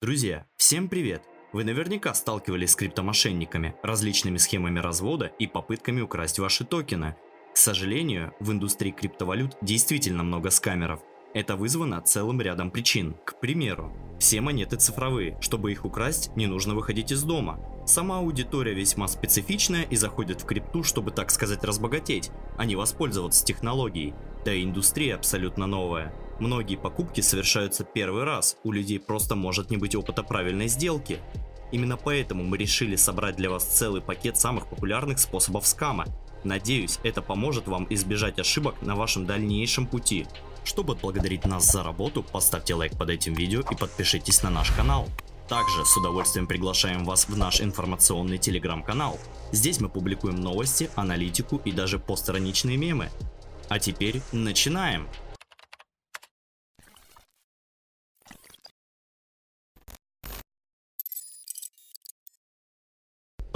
Друзья, всем привет! Вы наверняка сталкивались с криптомошенниками, различными схемами развода и попытками украсть ваши токены. К сожалению, в индустрии криптовалют действительно много скамеров. Это вызвано целым рядом причин. К примеру, все монеты цифровые, чтобы их украсть, не нужно выходить из дома. Сама аудитория весьма специфичная и заходит в крипту, чтобы так сказать разбогатеть, а не воспользоваться технологией. Да и индустрия абсолютно новая. Многие покупки совершаются первый раз, у людей просто может не быть опыта правильной сделки. Именно поэтому мы решили собрать для вас целый пакет самых популярных способов скама. Надеюсь, это поможет вам избежать ошибок на вашем дальнейшем пути. Чтобы отблагодарить нас за работу, поставьте лайк под этим видео и подпишитесь на наш канал. Также с удовольствием приглашаем вас в наш информационный телеграм-канал. Здесь мы публикуем новости, аналитику и даже постраничные мемы. А теперь начинаем!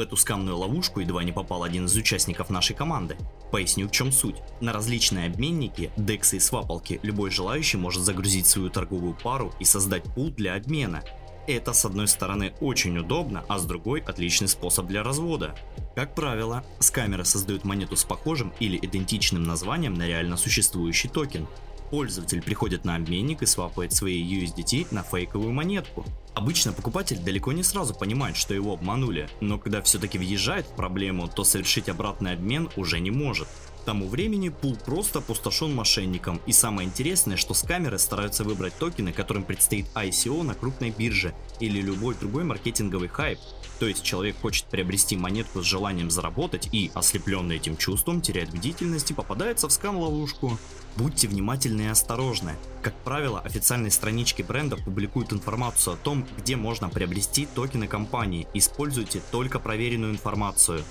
Эту скамную ловушку едва не попал один из участников нашей команды. Поясню в чем суть. На различные обменники, дексы и свапалки любой желающий может загрузить свою торговую пару и создать пул для обмена. Это с одной стороны очень удобно, а с другой отличный способ для развода. Как правило, скамеры создают монету с похожим или идентичным названием на реально существующий токен. Пользователь приходит на обменник и свапает свои USDT на фейковую монетку. Обычно покупатель далеко не сразу понимает, что его обманули, но когда все-таки въезжает в проблему, то совершить обратный обмен уже не может. К тому времени пул просто опустошен мошенником, и самое интересное, что скамеры стараются выбрать токены, которым предстоит ICO на крупной бирже или любой другой маркетинговый хайп. То есть человек хочет приобрести монетку с желанием заработать и, ослепленный этим чувством, теряет бдительность и попадается в скам-ловушку. Будьте внимательны и осторожны. Как правило, официальные странички бренда публикуют информацию о том, где можно приобрести токены компании. Используйте только проверенную информацию.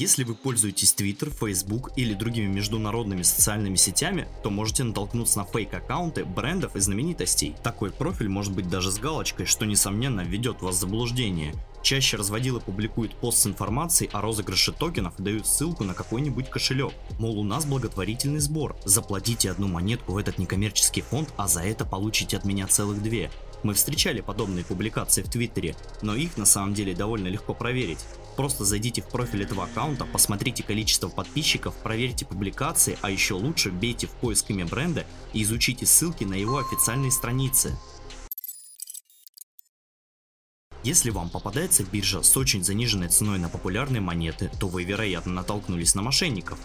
Если вы пользуетесь Twitter, Facebook или другими международными социальными сетями, то можете натолкнуться на фейк-аккаунты брендов и знаменитостей. Такой профиль может быть даже с галочкой, что несомненно введет вас в заблуждение. Чаще разводилы публикуют пост с информацией о розыгрыше токенов и дают ссылку на какой-нибудь кошелек. Мол, у нас благотворительный сбор, заплатите одну монетку в этот некоммерческий фонд, а за это получите от меня целых две. Мы встречали подобные публикации в Твиттере, но их на самом деле довольно легко проверить. Просто зайдите в профиль этого аккаунта, посмотрите количество подписчиков, проверьте публикации, а еще лучше вбейте в поиск имя бренда и изучите ссылки на его официальные страницы. Если вам попадается биржа с очень заниженной ценой на популярные монеты, то вы вероятно натолкнулись на мошенников.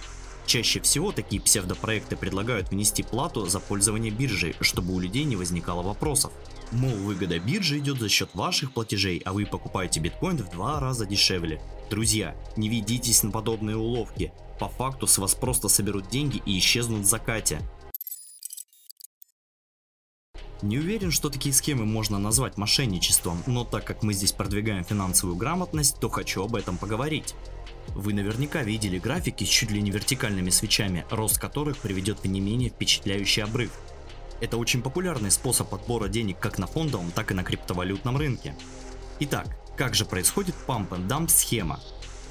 Чаще всего такие псевдопроекты предлагают внести плату за пользование биржей, чтобы у людей не возникало вопросов. Мол, выгода биржи идет за счет ваших платежей, а вы покупаете биткоин в два раза дешевле. Друзья, не ведитесь на подобные уловки. По факту с вас просто соберут деньги и исчезнут в закате. Не уверен, что такие схемы можно назвать мошенничеством, но так как мы здесь продвигаем финансовую грамотность, то хочу об этом поговорить. Вы наверняка видели графики с чуть ли не вертикальными свечами, рост которых приведет в не менее впечатляющий обрыв. Это очень популярный способ отбора денег как на фондовом, так и на криптовалютном рынке. Итак, как же происходит pump and dump схема?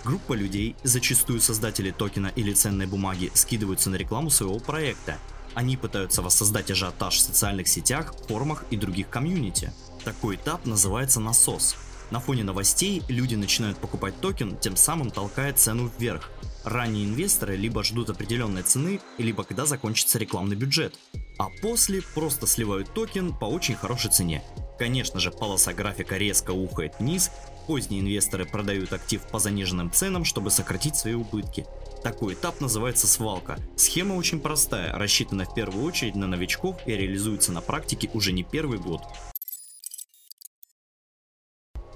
Группа людей, зачастую создатели токена или ценной бумаги, скидываются на рекламу своего проекта. Они пытаются воссоздать ажиотаж в социальных сетях, форумах и других комьюнити. Такой этап называется насос. На фоне новостей люди начинают покупать токен, тем самым толкая цену вверх. Ранние инвесторы либо ждут определенной цены, либо когда закончится рекламный бюджет. А после просто сливают токен по очень хорошей цене. Конечно же, полоса графика резко ухает вниз, поздние инвесторы продают актив по заниженным ценам, чтобы сократить свои убытки. Такой этап называется свалка. Схема очень простая, рассчитана в первую очередь на новичков и реализуется на практике уже не первый год.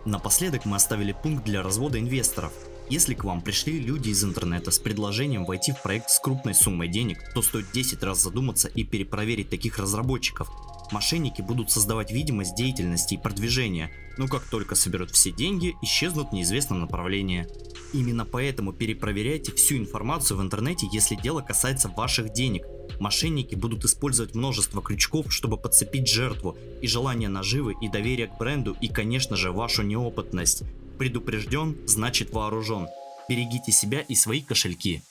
Напоследок мы оставили пункт для развода инвесторов. Если к вам пришли люди из интернета с предложением войти в проект с крупной суммой денег, то стоит 10 раз задуматься и перепроверить таких разработчиков. Мошенники будут создавать видимость деятельности и продвижения, но как только соберут все деньги, исчезнут в неизвестном направлении. Именно поэтому перепроверяйте всю информацию в интернете, если дело касается ваших денег – Мошенники будут использовать множество крючков, чтобы подцепить жертву, и желание наживы, и доверие к бренду, и конечно же вашу неопытность. Предупрежден, значит вооружен. Берегите себя и свои кошельки.